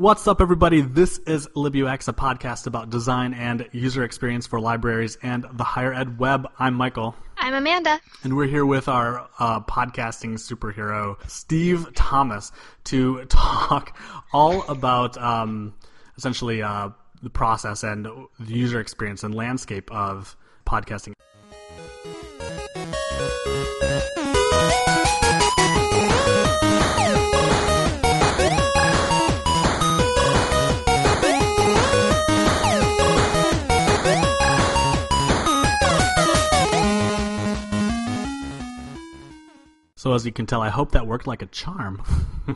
What's up, everybody? This is LibUX, a podcast about design and user experience for libraries and the higher ed web. I'm Michael. I'm Amanda. And we're here with our uh, podcasting superhero, Steve Thomas, to talk all about um, essentially uh, the process and the user experience and landscape of podcasting. So as you can tell, I hope that worked like a charm.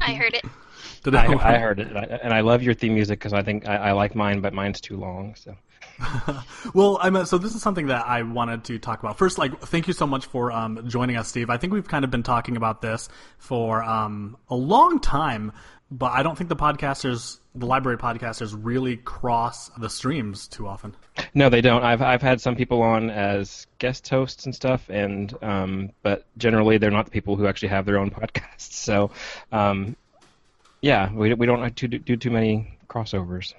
I heard it. Did I, it I heard it, and I, and I love your theme music because I think I, I like mine, but mine's too long. So well, I mean, so this is something that I wanted to talk about. First, like, thank you so much for um, joining us, Steve. I think we've kind of been talking about this for um, a long time, but I don't think the podcasters, the library podcasters, really cross the streams too often. no, they don't. I've I've had some people on as guest hosts and stuff, and um, but generally they're not the people who actually have their own podcasts. So, um, yeah, we we don't do, do too many crossovers.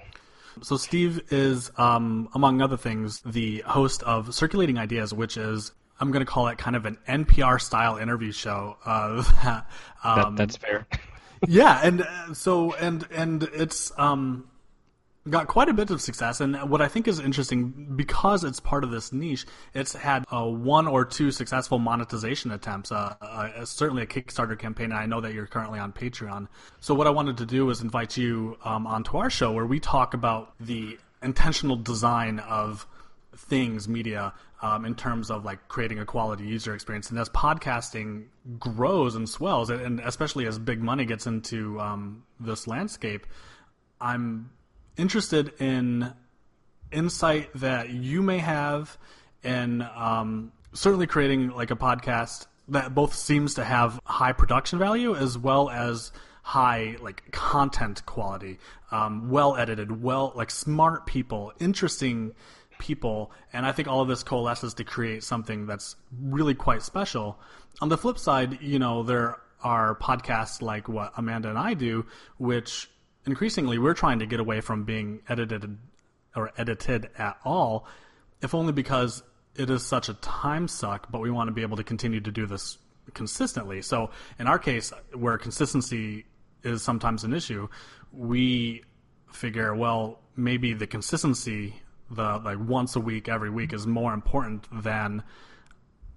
So Steve is, um, among other things, the host of Circulating Ideas, which is I'm going to call it kind of an NPR style interview show. Uh, that, That, um, that's fair. yeah, and uh, so and and it's um, got quite a bit of success. And what I think is interesting because it's part of this niche, it's had uh, one or two successful monetization attempts. Uh, uh, certainly a Kickstarter campaign. And I know that you're currently on Patreon. So what I wanted to do was invite you um, onto our show where we talk about the intentional design of things media um, in terms of like creating a quality user experience. And as podcasting grows and swells and especially as big money gets into um, this landscape i'm interested in insight that you may have in um, certainly creating like a podcast that both seems to have high production value as well as high like content quality. Um, well edited well like smart people interesting people and i think all of this coalesces to create something that's really quite special. On the flip side you know there are podcasts like what amanda and i do which increasingly we're trying to get away from being edited or edited at all if only because it is such a time suck but we want to be able to continue to do this consistently. So in our case where consistency is sometimes an issue we figure well maybe the consistency the like once a week every week is more important than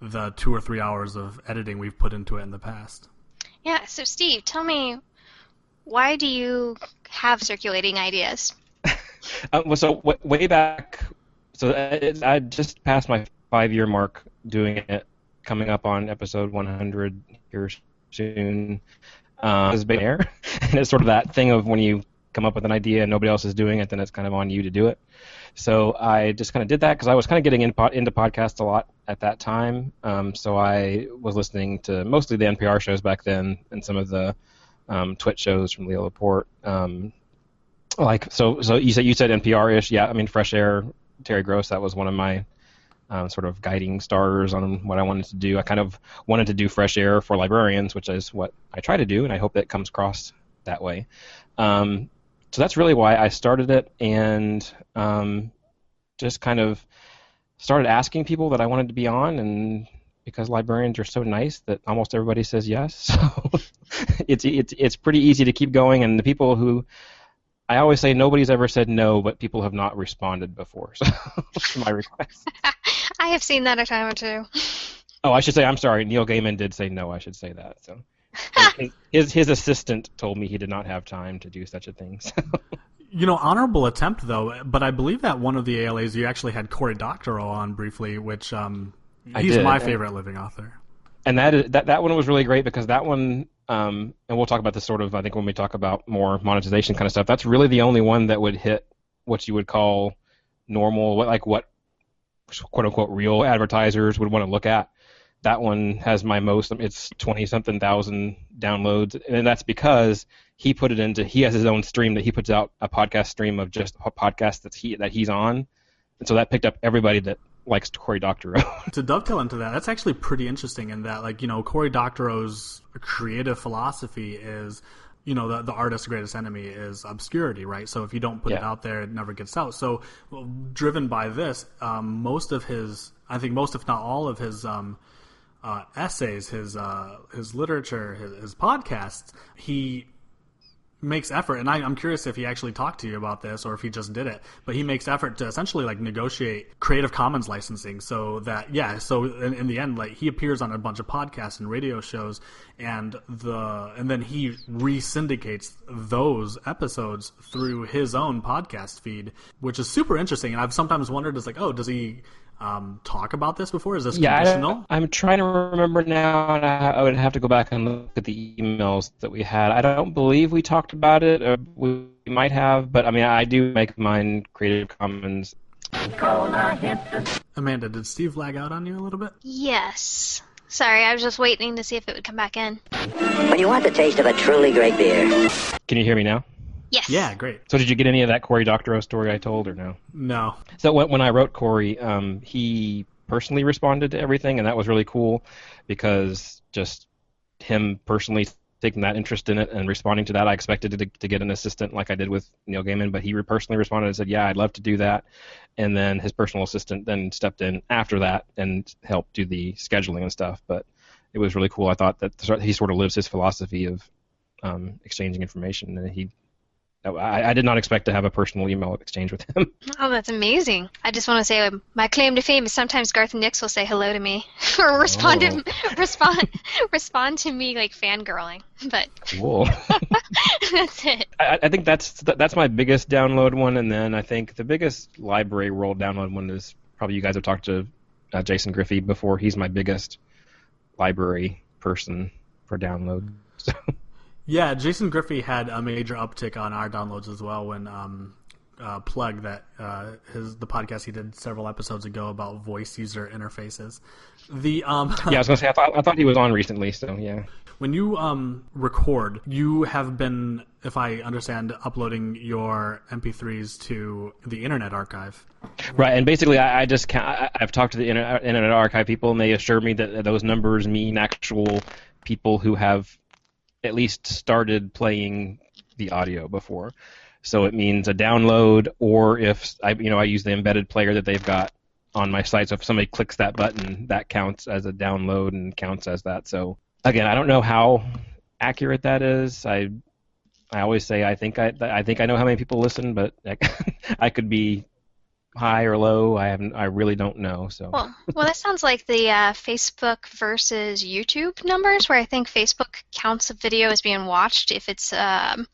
the two or three hours of editing we've put into it in the past Yeah, so Steve, tell me, why do you have circulating ideas? Uh, well, so w- way back, so it, I just passed my five-year mark doing it, coming up on episode 100 here soon. Uh, it's been air, and it's sort of that thing of when you come up with an idea and nobody else is doing it, then it's kind of on you to do it. So I just kind of did that because I was kind of getting in po- into podcasts a lot at that time. Um, so I was listening to mostly the NPR shows back then and some of the um, Twitch shows from Leo Laporte. Um, like so, so you said you said NPR-ish, yeah. I mean, Fresh Air, Terry Gross. That was one of my um, sort of guiding stars on what I wanted to do. I kind of wanted to do Fresh Air for librarians, which is what I try to do, and I hope that comes across that way. Um, so that's really why I started it, and um, just kind of started asking people that I wanted to be on, and because librarians are so nice that almost everybody says yes, so it's it's it's pretty easy to keep going. And the people who I always say nobody's ever said no, but people have not responded before. So to my request. I have seen that a time or two. Oh, I should say I'm sorry. Neil Gaiman did say no. I should say that. So his, his his assistant told me he did not have time to do such a thing. So. You know, honorable attempt though. But I believe that one of the ALAs you actually had Cory Doctorow on briefly, which um, he's did, my and- favorite living author. and that is that that one was really great because that one um, and we'll talk about this sort of I think when we talk about more monetization kind of stuff. That's really the only one that would hit what you would call normal, what like what quote unquote real advertisers would want to look at. That one has my most. It's twenty something thousand downloads, and that's because he put it into. He has his own stream that he puts out a podcast stream of just a podcast that's he that he's on, and so that picked up everybody that likes Cory Doctorow. to dovetail into that, that's actually pretty interesting in that, like, you know, Cory Doctorow's creative philosophy is, you know the, the artist's greatest enemy is obscurity right so if you don't put it out there it never gets out so well, driven by this um, most of his i think most if not all of his um, uh, essays his uh, his literature his, his podcasts he makes effort and I, i'm curious if he actually talked to you about this or if he just did it but he makes effort to essentially like negotiate creative commons licensing so that yeah so in, in the end like he appears on a bunch of podcasts and radio shows and the and then he re-syndicates those episodes through his own podcast feed which is super interesting and i've sometimes wondered is like oh does he um, talk about this before is this Yeah, conditional I, I'm trying to remember now, and I, I would have to go back and look at the emails that we had. I don't believe we talked about it. Or we might have, but I mean, I do make mine Creative Commons. amanda did steve lag out on you a little bit Yes. Sorry, I was just waiting to see if it would come back in. When you want the taste of a truly great beer, Can you hear me now? Yes. yeah great So, did you get any of that Cory Doctorow story I told, or no? no So when, when I wrote Cory, um, he personally responded to everything, and that was really cool because just him personally taking that interest in it and responding to that, I expected to, to get an assistant like I did with Neil Gaiman, but he personally responded and said, "Yeah, I'd love to do that." And then his personal assistant then stepped in after that and helped do the scheduling and stuff. But it was really cool. I thought that he sort of lives his philosophy of um, exchanging information, and he. I, I did not expect to have a personal email exchange with him. Oh, that's amazing. I just want to say um, my claim to fame is sometimes Garth Nix will say hello to me or respond to respond respond to me like fangirling. But Cool. that's it. I, I think that's that's my biggest download one, and then I think the biggest library world download one is probably you guys have talked to uh, Jason Griffey before. He's my biggest library person for download. So Yeah, Jason Griffey had a major uptick on our downloads as well when um, uh, plug that uh, his the podcast he did several episodes ago about voice user interfaces. The um, yeah, I was gonna say I thought I thought he was on recently. So yeah. when you um, record, you have been, if I understand, uploading your MP3s to the Internet Archive. Right, and basically, I, I just can't, I, I've talked to the Internet, Internet Archive people, and they assure me that those numbers mean actual people who have at least started playing the audio before. So it means a download, or if I, you know, I use the embedded player that they've got on my site. So if somebody clicks that button, that counts as a download and counts as that. So again, I don't know how accurate that is. I I always say I think I I think I know how many people listen, but I could be high or low. I haven't. I really don't know. So Well, well, that sounds like the uh, Facebook versus YouTube numbers, where I think Facebook counts a video as being watched if it's um,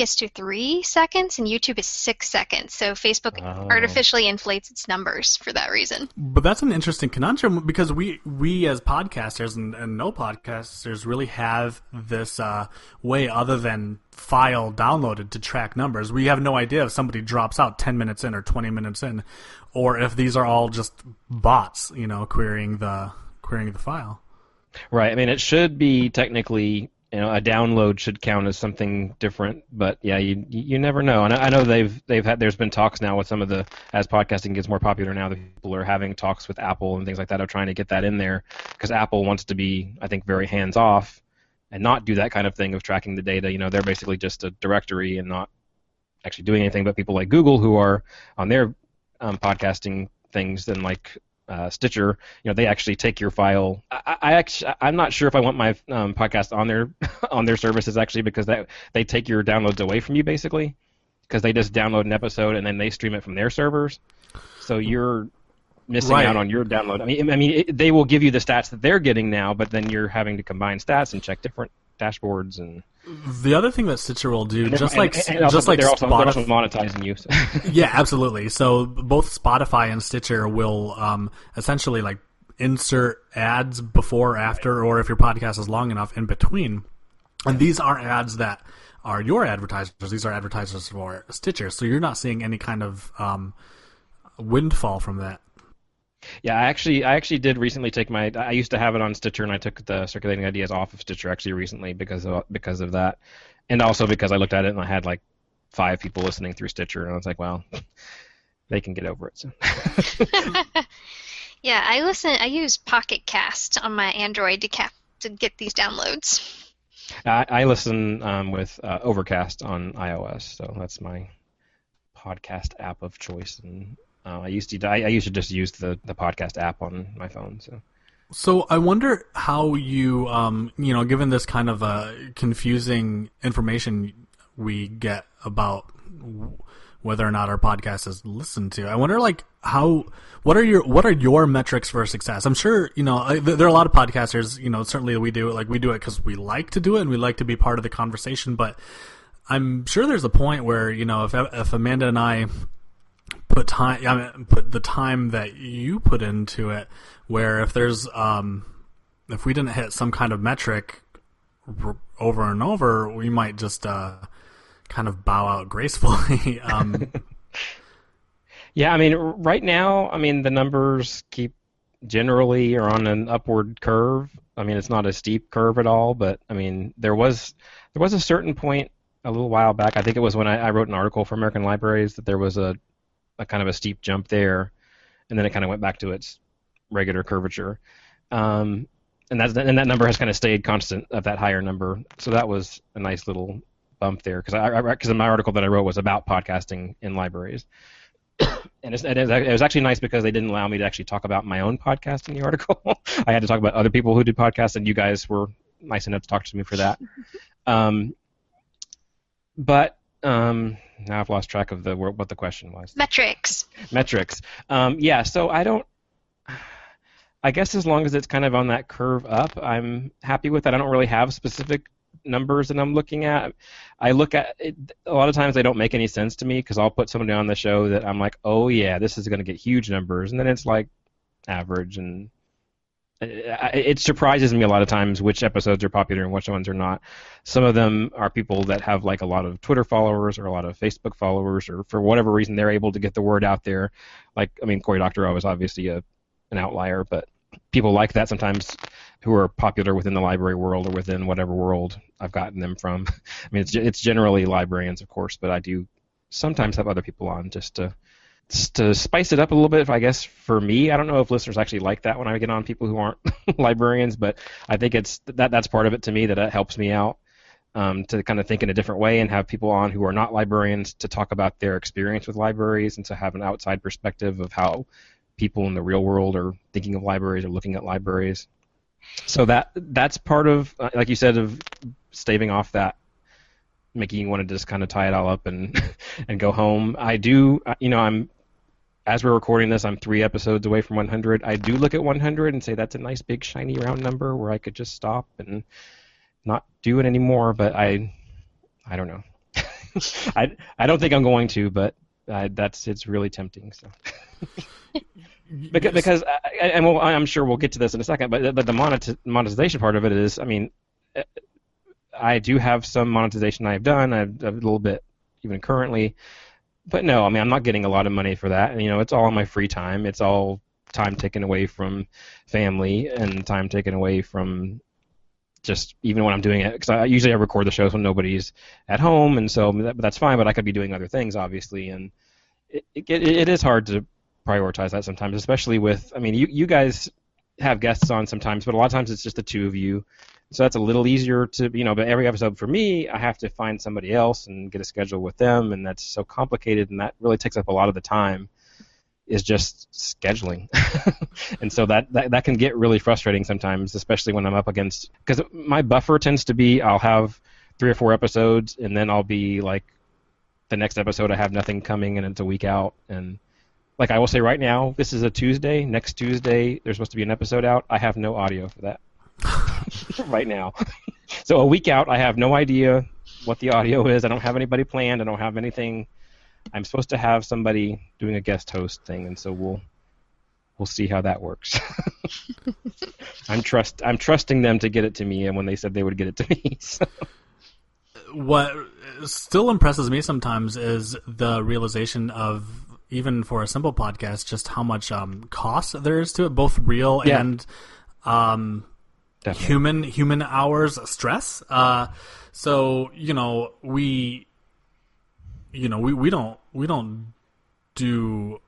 gets to three seconds, and YouTube is six seconds. So Facebook Oh. artificially inflates its numbers for that reason. But that's an interesting conundrum because we we as podcasters and, and no podcasters really have this uh, way other than file downloaded to track numbers. We have no idea if somebody drops out ten minutes in or twenty minutes in, or if these are all just bots, you know, querying the querying the file. right. I mean, it should be technically. You know, a download should count as something different, but yeah, you you never know. And I, I know they've they've had there's been talks now with some of the as podcasting gets more popular now, the people are having talks with Apple and things like that of trying to get that in there because Apple wants to be, I think, very hands off and not do that kind of thing of tracking the data. You know, they're basically just a directory and not actually doing anything. But people like Google, who are on their um, podcasting things and like uh, Stitcher, you know, they actually take your file. I, I actually, I'm not sure if I want my um, podcast on their on their services actually because that they take your downloads away from you basically because they just download an episode and then they stream it from their servers. So you're missing Right. out on your download. I mean, I mean, it, they will give you the stats that they're getting now, but then you're having to combine stats and check different dashboards and The other thing that Stitcher will do, just like and, and also, just like they're also, they're also monetizing you. So. yeah, absolutely. So both Spotify and Stitcher will um, essentially like insert ads before, after, or if your podcast is long enough, in between. And these aren't ads that are your advertisers. These are advertisers for Stitcher. So you're not seeing any kind of um, windfall from that. Yeah, I actually, I actually did recently take my. I used to have it on Stitcher, and I took the circulating ideas off of Stitcher actually recently because of because of that, and also because I looked at it and I had like five people listening through Stitcher, and I was like, well, they can get over it. So. Yeah, I listen. I use Pocket Cast on my Android to cap to get these downloads. I, I listen um, with uh, Overcast on iOS, so that's my podcast app of choice. And uh, I used to I, I used to just use the, the podcast app on my phone. So So I wonder how you, um, you know, given this kind of uh, confusing information we get about whether or not our podcast is listened to, I wonder like how, what are your, what are your metrics for success? I'm sure, you know, I, th- there are a lot of podcasters, you know, certainly we do it, like we do it because we like to do it and we like to be part of the conversation, but I'm sure there's a point where, you know, if, if Amanda and I put time I mean, put the time that you put into it where if there's um if we didn't hit some kind of metric over and over we might just uh kind of bow out gracefully um yeah, I mean, right now, I mean, the numbers keep generally are on an upward curve. I mean, it's not a steep curve at all, but I mean, there was there was a certain point a little while back. I think it was when I, I wrote an article for American Libraries that there was a, a kind of a steep jump there, and then it kind of went back to its regular curvature. Um, and that and that number has kind of stayed constant of that higher number. So that was a nice little bump there because I because my article that I wrote was about podcasting in libraries. and is, it was actually nice because they didn't allow me to actually talk about my own podcast in the article. I had to talk about other people who did podcasts, and you guys were nice enough to talk to me for that. Um, but um, now I've lost track of the what the question was. Metrics. Metrics. Um, yeah, so I don't. I guess as long as it's kind of on that curve up, I'm happy with that. I don't really have specific numbers that I'm looking at. I look at it, a lot of times they don't make any sense to me because I'll put somebody on the show that I'm like, oh yeah, this is going to get huge numbers, and then it's like average, and it, surprises me a lot of times which episodes are popular and which ones are not. Some of them are people that have like a lot of Twitter followers or a lot of Facebook followers, or for whatever reason they're able to get the word out there. Like, I mean, Cory Doctorow is obviously a an outlier, but people like that sometimes who are popular within the library world or within whatever world I've gotten them from. I mean, it's it's generally librarians, of course, but I do sometimes have other people on just to to spice it up a little bit. I guess for me, I don't know if listeners actually like that when I get on people who aren't librarians, but I think it's that that's part of it to me that it helps me out. Um, to kind of think in a different way and have people on who are not librarians to talk about their experience with libraries and to have an outside perspective of how people in the real world are thinking of libraries or looking at libraries. So that that's part of, uh, like you said, of staving off that, making you want to just kind of tie it all up and and go home. I do, uh, you know, I'm as we're recording this, I'm three episodes away from 100. I do look at 100 and say that's a nice big shiny round number where I could just stop and not do it anymore. But I, I don't know. I I don't think I'm going to, but that's it's really tempting. So. because, because I, and we'll, I'm sure we'll get to this in a second, but but the monet- monetization part of it is, I mean, eh, I do have some monetization I've done. I've a little bit even currently, but no, I mean, I'm not getting a lot of money for that. And, you know, it's all my free time. It's all time taken away from family and time taken away from just even when I'm doing it because I usually I record the shows when nobody's at home, and so that, that's fine. But I could be doing other things, obviously, and it, it, it is hard to prioritize that sometimes, especially with. I mean, you you guys have guests on sometimes, but a lot of times it's just the two of you, so that's a little easier to you know. But every episode for me, I have to find somebody else and get a schedule with them, and that's so complicated, and that really takes up a lot of the time. Is just scheduling, and so that, that that can get really frustrating sometimes, especially when I'm up against because my buffer tends to be I'll have three or four episodes, and then I'll be like the next episode I have nothing coming, and it's a week out, and like I will say right now, this is a Tuesday. Next Tuesday, there's supposed to be an episode out. I have no audio for that right now. so a week out, I have no idea what the audio is. I don't have anybody planned. I don't have anything. I'm supposed to have somebody doing a guest host thing, and so we'll we'll see how that works. I'm trust I'm trusting them to get it to me, and when they said they would get it to me. So. What still impresses me sometimes is the realization of even for a simple podcast, just how much um, cost there is to it, both real Yeah. and um, Definitely. human human hours stress. Uh, so you know we, you know we, we don't we don't do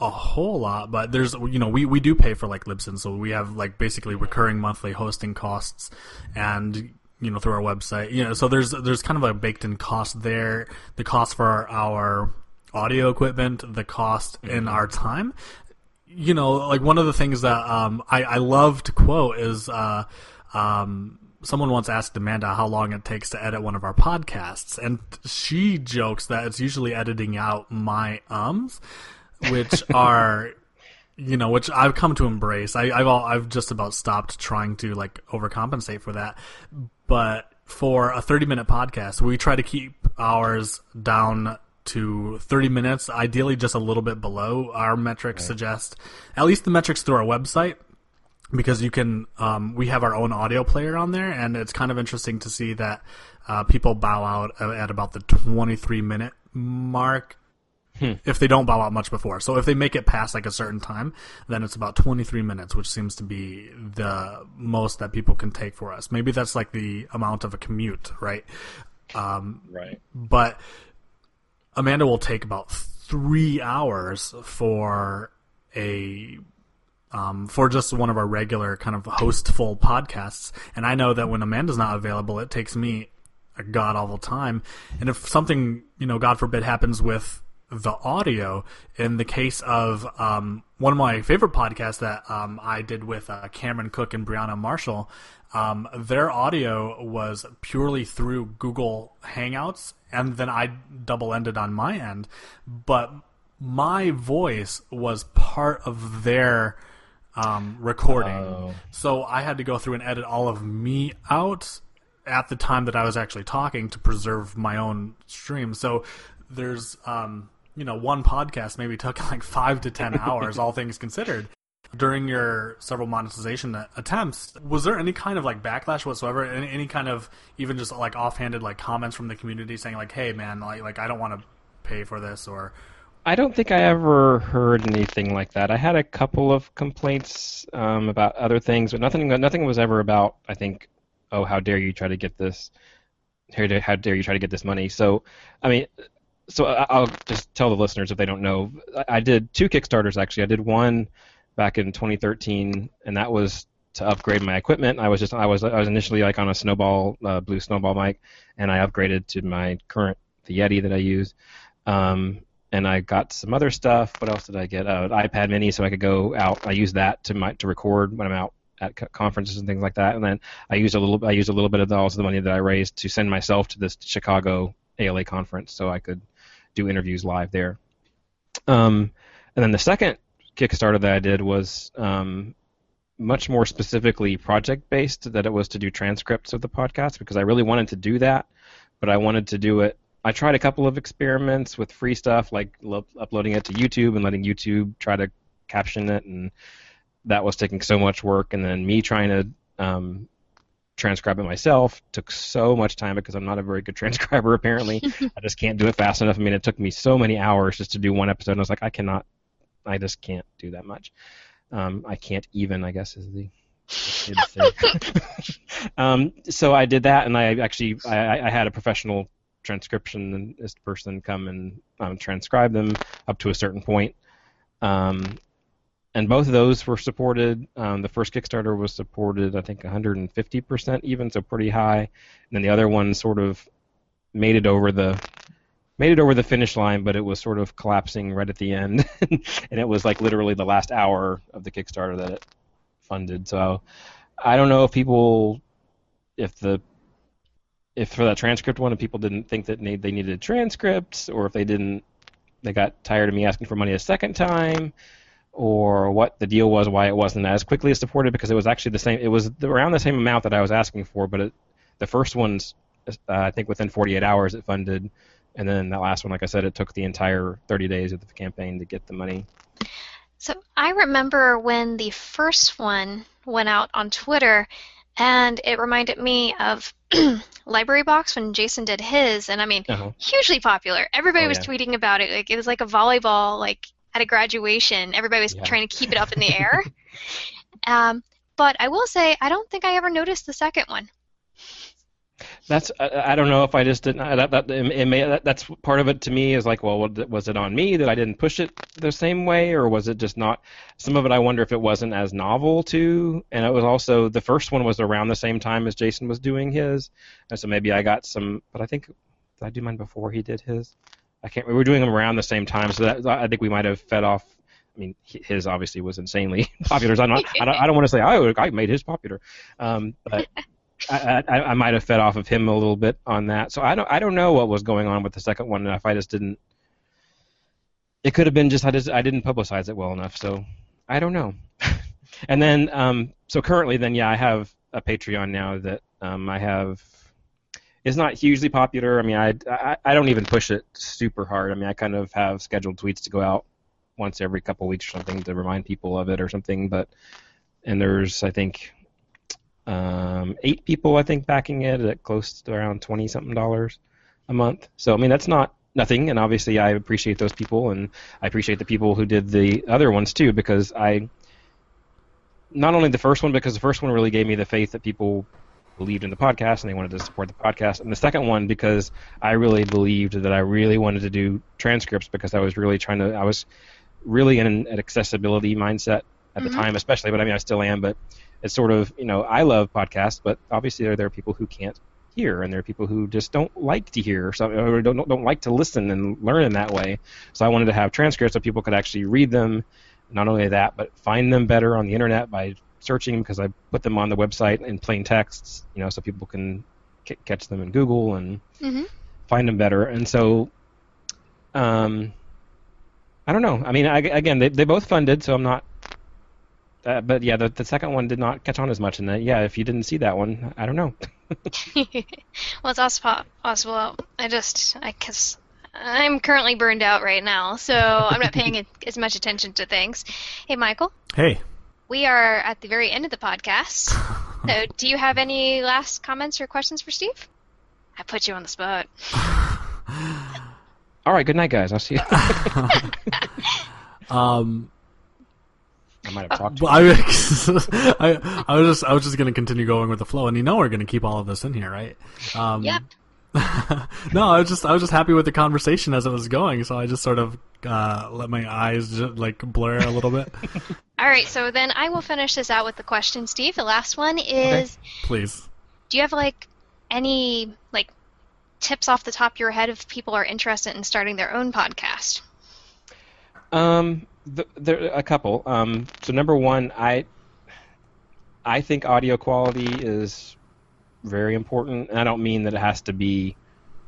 a whole lot, but there's you know we, we do pay for like Libsyn, so we have like basically recurring monthly hosting costs, and you know through our website. You know, so there's there's kind of a baked in cost there. The cost for our, our audio equipment, the cost in our time. You know, like one of the things that um, I, I love to quote is uh, um, someone once asked Amanda how long it takes to edit one of our podcasts, and she jokes that it's usually editing out my ums, which are. You know, which I've come to embrace. I, I've all, I've just about stopped trying to like overcompensate for that. But for a 30 minute podcast, we try to keep ours down to 30 minutes, ideally just a little bit below. Our metrics suggest, at least the metrics through our website, because you can, um, we have our own audio player on there, and it's kind of interesting to see that uh, people bow out at about the 23 minute mark. If they don't bow out much before. So if they make it past like a certain time, then it's about 23 minutes, which seems to be the most that people can take for us. Maybe that's like the amount of a commute, right? Um, Right. but Amanda will take about three hours for a um, for just one of our regular kind of hostful podcasts. And I know that when Amanda's not available, it takes me a god awful time. And if something, you know, God forbid, happens with the audio, in the case of um, one of my favorite podcasts that um, I did with uh, Cameron Cook and Brianna Marshall, um, their audio was purely through Google Hangouts, and then I double ended on my end. But my voice was part of their um, recording. Oh. So I had to go through and edit all of me out at the time that I was actually talking to preserve my own stream. So there's, um, you know, one podcast maybe took like five to ten hours, all things considered. During your several monetization attempts, was there any kind of like backlash whatsoever? Any, any kind of even just like offhanded like comments from the community saying like, "Hey, man, like, like I don't want to pay for this," or I don't think I ever heard anything like that. I had a couple of complaints um, about other things, but nothing. Nothing was ever about. I think, oh, how dare you try to get this? How dare, how dare you try to get this money? So, I mean, so I- I'll just tell the listeners if they don't know. I- did two Kickstarters actually. I did one back in 2013, and that was to upgrade my equipment. I was just I was I was initially like on a snowball uh, blue snowball mic, and I upgraded to my current the Yeti that I use. Um, and I got some other stuff. What else did I get? Uh, an iPad Mini, so I could go out. I use that to my to record when I'm out at co- conferences and things like that. And then I used a little. I used a little bit of the, also the money that I raised to send myself to this Chicago ALA conference, so I could do interviews live there. Um, and then the second Kickstarter that I did was um, much more specifically project based. That it was to do transcripts of the podcast because I really wanted to do that, but I wanted to do it I tried a couple of experiments with free stuff, like lo- uploading it to YouTube and letting YouTube try to caption it, and that was taking so much work. And then me trying to um, transcribe it myself took so much time because I'm not a very good transcriber. Apparently, I just can't do it fast enough. I mean, it took me so many hours just to do one episode. And I was like, I cannot, I just can't do that much. Um, I can't even, I guess, is the um, so I did that, and I actually I, I had a professional transcriptionist person come and um, transcribe them up to a certain point. Um, and both of those were supported. Um, the first Kickstarter was supported, I think, 150% even, so pretty high. And then the other one sort of made it over the made it over the finish line, but it was sort of collapsing right at the end, and it was like literally the last hour of the Kickstarter that it funded. So I don't know if people, if the if for that transcript one, if people didn't think that they they needed transcripts, or if they didn't, they got tired of me asking for money a second time, or what the deal was, why it wasn't as quickly as supported, because it was actually the same. It was around the same amount that I was asking for, but it, the first one's, uh, I think, within 48 hours it funded, and then that last one, like I said, it took the entire 30 days of the campaign to get the money. So I remember when the first one went out on Twitter, and it reminded me of LibraryBox when Jason did his, and I mean, Uh-huh. hugely popular. Everybody Oh, was yeah. tweeting about it. Like it was like a volleyball, like at a graduation. Everybody was Yeah. trying to keep it up in the air. um, but I will say, I don't think I ever noticed the second one. That's I, I don't know if I just didn't. That, that, it may, that, that's part of it to me is like, well, was it on me that I didn't push it the same way, or was it just not? Some of it I wonder if it wasn't as novel too, and it was also the first one was around the same time as Jason was doing his, and so maybe I got some. But I think did I do mine before he did his? I can't. We were doing them around the same time, so that I think we might have fed off. I mean, his obviously was insanely popular. So I'm not, I don't, I don't want to say I, I made his popular, um, but I, I, I might have fed off of him a little bit on that. So I don't I don't know what was going on with the second one. If I just didn't, it could have been just I just I didn't publicize it well enough. So I don't know. and then um, so currently then yeah I have a Patreon now that um, I have is not hugely popular. I mean I, I I don't even push it super hard. I mean I kind of have scheduled tweets to go out once every couple weeks or something to remind people of it or something. But and there's I think um, eight people I think backing it at close to around twenty something dollars a month. So I mean that's not nothing, and obviously I appreciate those people, and I appreciate the people who did the other ones too, because I not only the first one because the first one really gave me the faith that people believed in the podcast and they wanted to support the podcast, and the second one because I really believed that I really wanted to do transcripts because I was really trying to I was really in an, accessibility mindset at the mm-hmm. time, especially, but I mean I still am, but it's sort of you know I love podcasts, but obviously there, there are people who can't hear, and there are people who just don't like to hear, or, something, or don't don't like to listen and learn in that way. So I wanted to have transcripts so people could actually read them. Not only that, but find them better on the internet by searching because I put them on the website in plain texts, you know, so people can c- catch them in Google and mm-hmm. find them better. And so, um, I don't know. I mean, I, again, they they both funded, so I'm not uh, but yeah, the, the second one did not catch on as much. And yeah, if you didn't see that one, I don't know. well, it's also possible. I just, I guess, I'm currently burned out right now, so I'm not paying as much attention to things. Hey, Michael. Hey. We are at the very end of the podcast. so, do you have any last comments or questions for Steve? I put you on the spot. All right. Good night, guys. I'll see you. um I might have talked. To I, I, I, was just I was just gonna continue going with the flow, and you know we're gonna keep all of this in here, right? Um, yep. no, I was just I was just happy with the conversation as it was going, so I just sort of uh, let my eyes just, like blur a little bit. All right, so then I will finish this out with the question, Steve. The last one is, okay. please. Do you have like any like tips off the top of your head if people are interested in starting their own podcast? Um, the, there a couple. Um, so number one, I I think audio quality is very important, and I don't mean that it has to be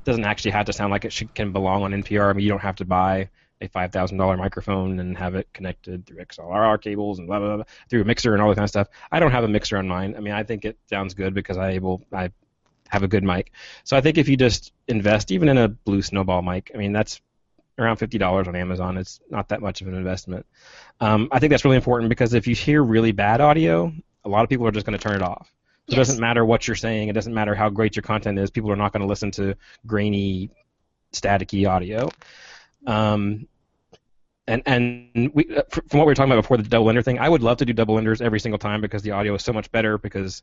doesn't actually have to sound like it should, can belong on NPR. I mean, you don't have to buy a five thousand dollar microphone and have it connected through XLR cables and blah, blah blah through a mixer and all that kind of stuff. I don't have a mixer on mine. I mean, I think it sounds good because I able I have a good mic. So I think if you just invest even in a blue snowball mic, I mean that's around fifty dollars on Amazon. It's not that much of an investment. Um, I think that's really important because if you hear really bad audio, a lot of people are just going to turn it off. Yes. It doesn't matter what you're saying. It doesn't matter how great your content is. People are not going to listen to grainy, staticky audio. Um, and and we, uh, from what we were talking about before the double ender thing, I would love to do double enders every single time because the audio is so much better. Because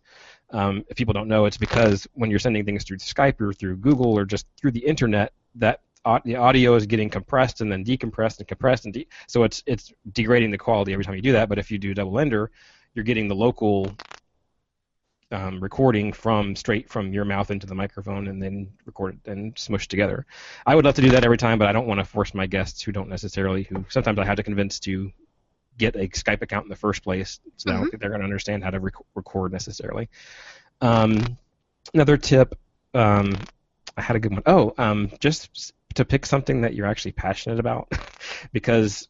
um, if people don't know, it's because when you're sending things through Skype or through Google or just through the internet, that the audio is getting compressed and then decompressed and compressed and de- so it's it's degrading the quality every time you do that. But if you do double ender, you're getting the local um, recording from straight from your mouth into the microphone and then record it and smush together. I would love to do that every time, but I don't want to force my guests who don't necessarily who sometimes I have to convince to get a Skype account in the first place, so mm-hmm. I don't think they're going to understand how to rec- record necessarily. Um, another tip. Um, I had a good one. Oh, um, just to pick something that you're actually passionate about because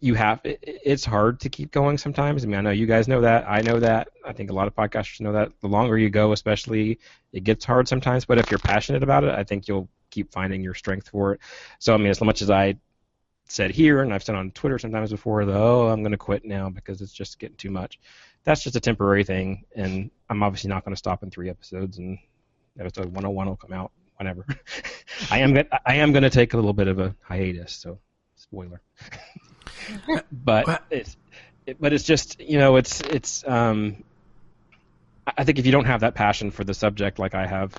you have it, it's hard to keep going sometimes. I mean, I know you guys know that. I know that. I think a lot of podcasters know that. The longer you go, especially, it gets hard sometimes. But if you're passionate about it, I think you'll keep finding your strength for it. So, I mean, as much as I said here, and I've said on Twitter sometimes before, the, oh, I'm going to quit now because it's just getting too much. That's just a temporary thing, and I'm obviously not going to stop in three episodes, and episode 101 will come out whenever. I am I am going to take a little bit of a hiatus, so spoiler. but it's it, but it's just you know it's it's um I think if you don't have that passion for the subject like I have,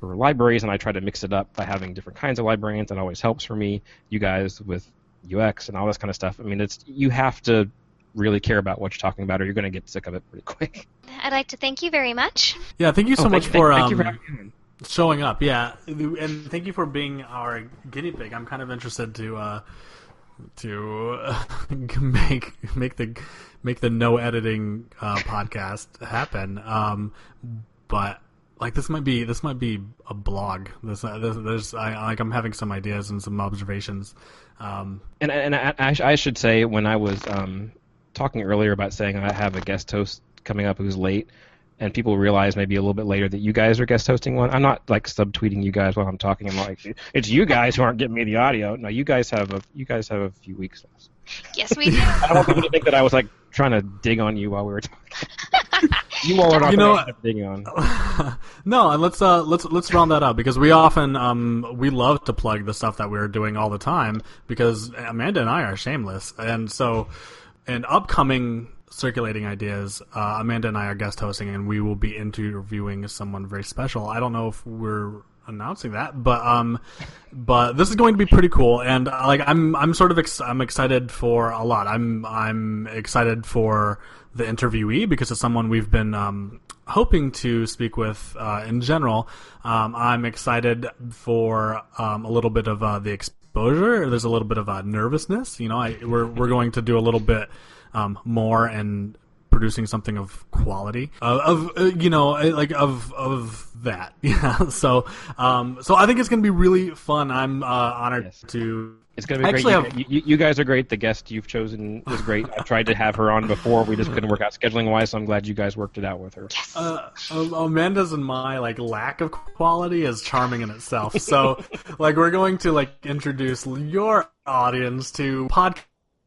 for libraries, and I try to mix it up by having different kinds of librarians. That always helps for me. You guys with UX and all this kind of stuff. I mean, it's you have to really care about what you're talking about, or you're going to get sick of it pretty quick. I'd like to thank you very much. Yeah, thank you so Oh, much thank, for, thank, um, thank you for showing up. Yeah, and thank you for being our guinea pig. I'm kind of interested to uh, to uh, make make the make the no editing uh, podcast happen. Um, but like this might be this might be a blog. This, uh, this there's I like I'm having some ideas and some observations. Um, And and I, I, I should say when I was um, talking earlier about saying I have a guest host coming up who's late, and people realize maybe a little bit later that you guys are guest hosting one. I'm not like subtweeting you guys while I'm talking. I'm like, it's you guys who aren't getting me the audio. No, you guys have a you guys have a few weeks left. Yes, we do. I don't want people to think that I was like trying to dig on you while we were talking. you all are not You know- digging on. no, and let's uh let's let's round that up because we often um we love to plug the stuff that we're doing all the time because Amanda and I are shameless, and so an upcoming circulating ideas, uh, Amanda and I are guest hosting, and we will be interviewing someone very special. I don't know if we're announcing that, but um, but this is going to be pretty cool, and uh, like I'm I'm sort of ex- I'm excited for a lot. I'm I'm excited for the interviewee because it's someone we've been um, hoping to speak with uh, in general. Um, I'm excited for um, a little bit of uh, the exposure. There's a little bit of uh, nervousness. You know, I, we're we're going to do a little bit um, more and producing something of quality uh, of uh, you know uh, like of of that yeah so um so i think it's gonna be really fun i'm uh honored Yes. to It's gonna be Actually, great. I've- You, you, you guys are great. The guest you've chosen is great. I tried to have her on before. We just couldn't work out scheduling wise. So I'm glad you guys worked it out with her. Yes. uh, um, Amanda's and my like lack of quality is charming in itself. So, like, we're going to like introduce your audience to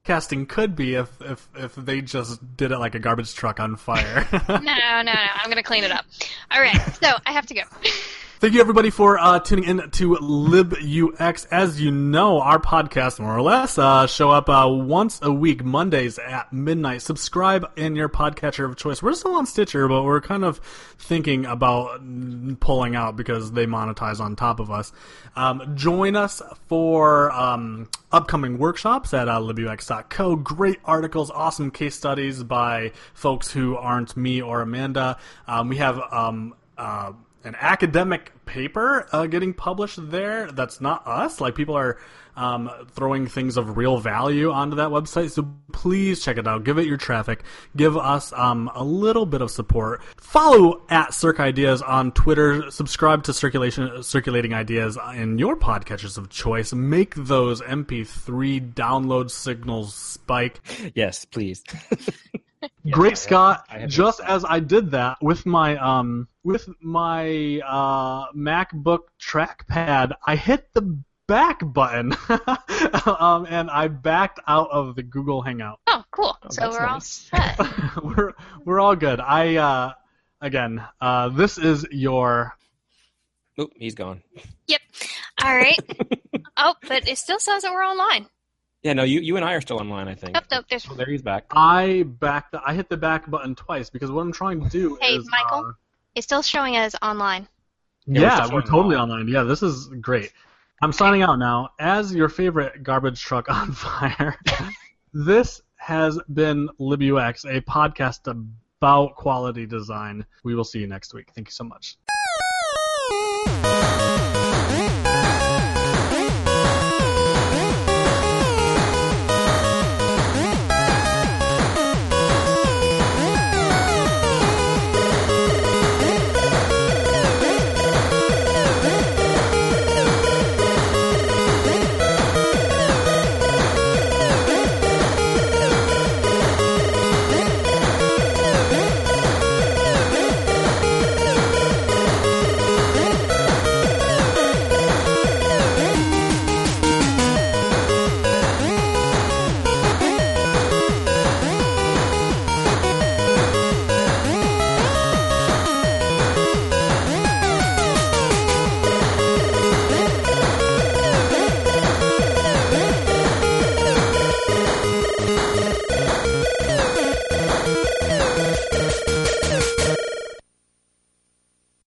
podcasting could be if if if they just did it like a garbage truck on fire. no, no, no. I'm gonna clean it up. All right. So I have to go. Thank you everybody for uh, tuning in to LibUX. As you know, our podcast more or less uh, show up uh, once a week, Mondays at midnight. Subscribe in your podcatcher of choice. We're still on Stitcher, but we're kind of thinking about pulling out because they monetize on top of us. Um, join us for um, upcoming workshops at uh, libux.co. Great articles, awesome case studies by folks who aren't me or Amanda. Um, we have um, uh, an academic paper uh, getting published there that's not us. Like people are um, throwing things of real value onto that website. So please check it out. Give it your traffic. Give us um, a little bit of support. Follow at Circ Ideas on Twitter. Subscribe to Circulation Circulating Ideas in your podcatchers of choice. Make those MP3 download signals spike. Yes, please. Great Scott, I have just as I did that with my um with my uh MacBook trackpad, I hit the back button um, and I backed out of the Google Hangout. Oh, cool. so we're all set. we're we're all good. I uh again, uh this is your Oop, he's gone. Yep. All right. oh, but it still says that we're online. Yeah, no, you, you and I are still online. I think. Nope, nope. There's Oh, there he's back. I backed I hit the back button twice because what I'm trying to do Hey, is Michael? uh, it's still showing as online. Yeah, we're we're totally online. online. Yeah, this is great. I'm signing out now as your favorite garbage truck on fire. this has been LibUX, a podcast about quality design. We will see you next week. Thank you so much.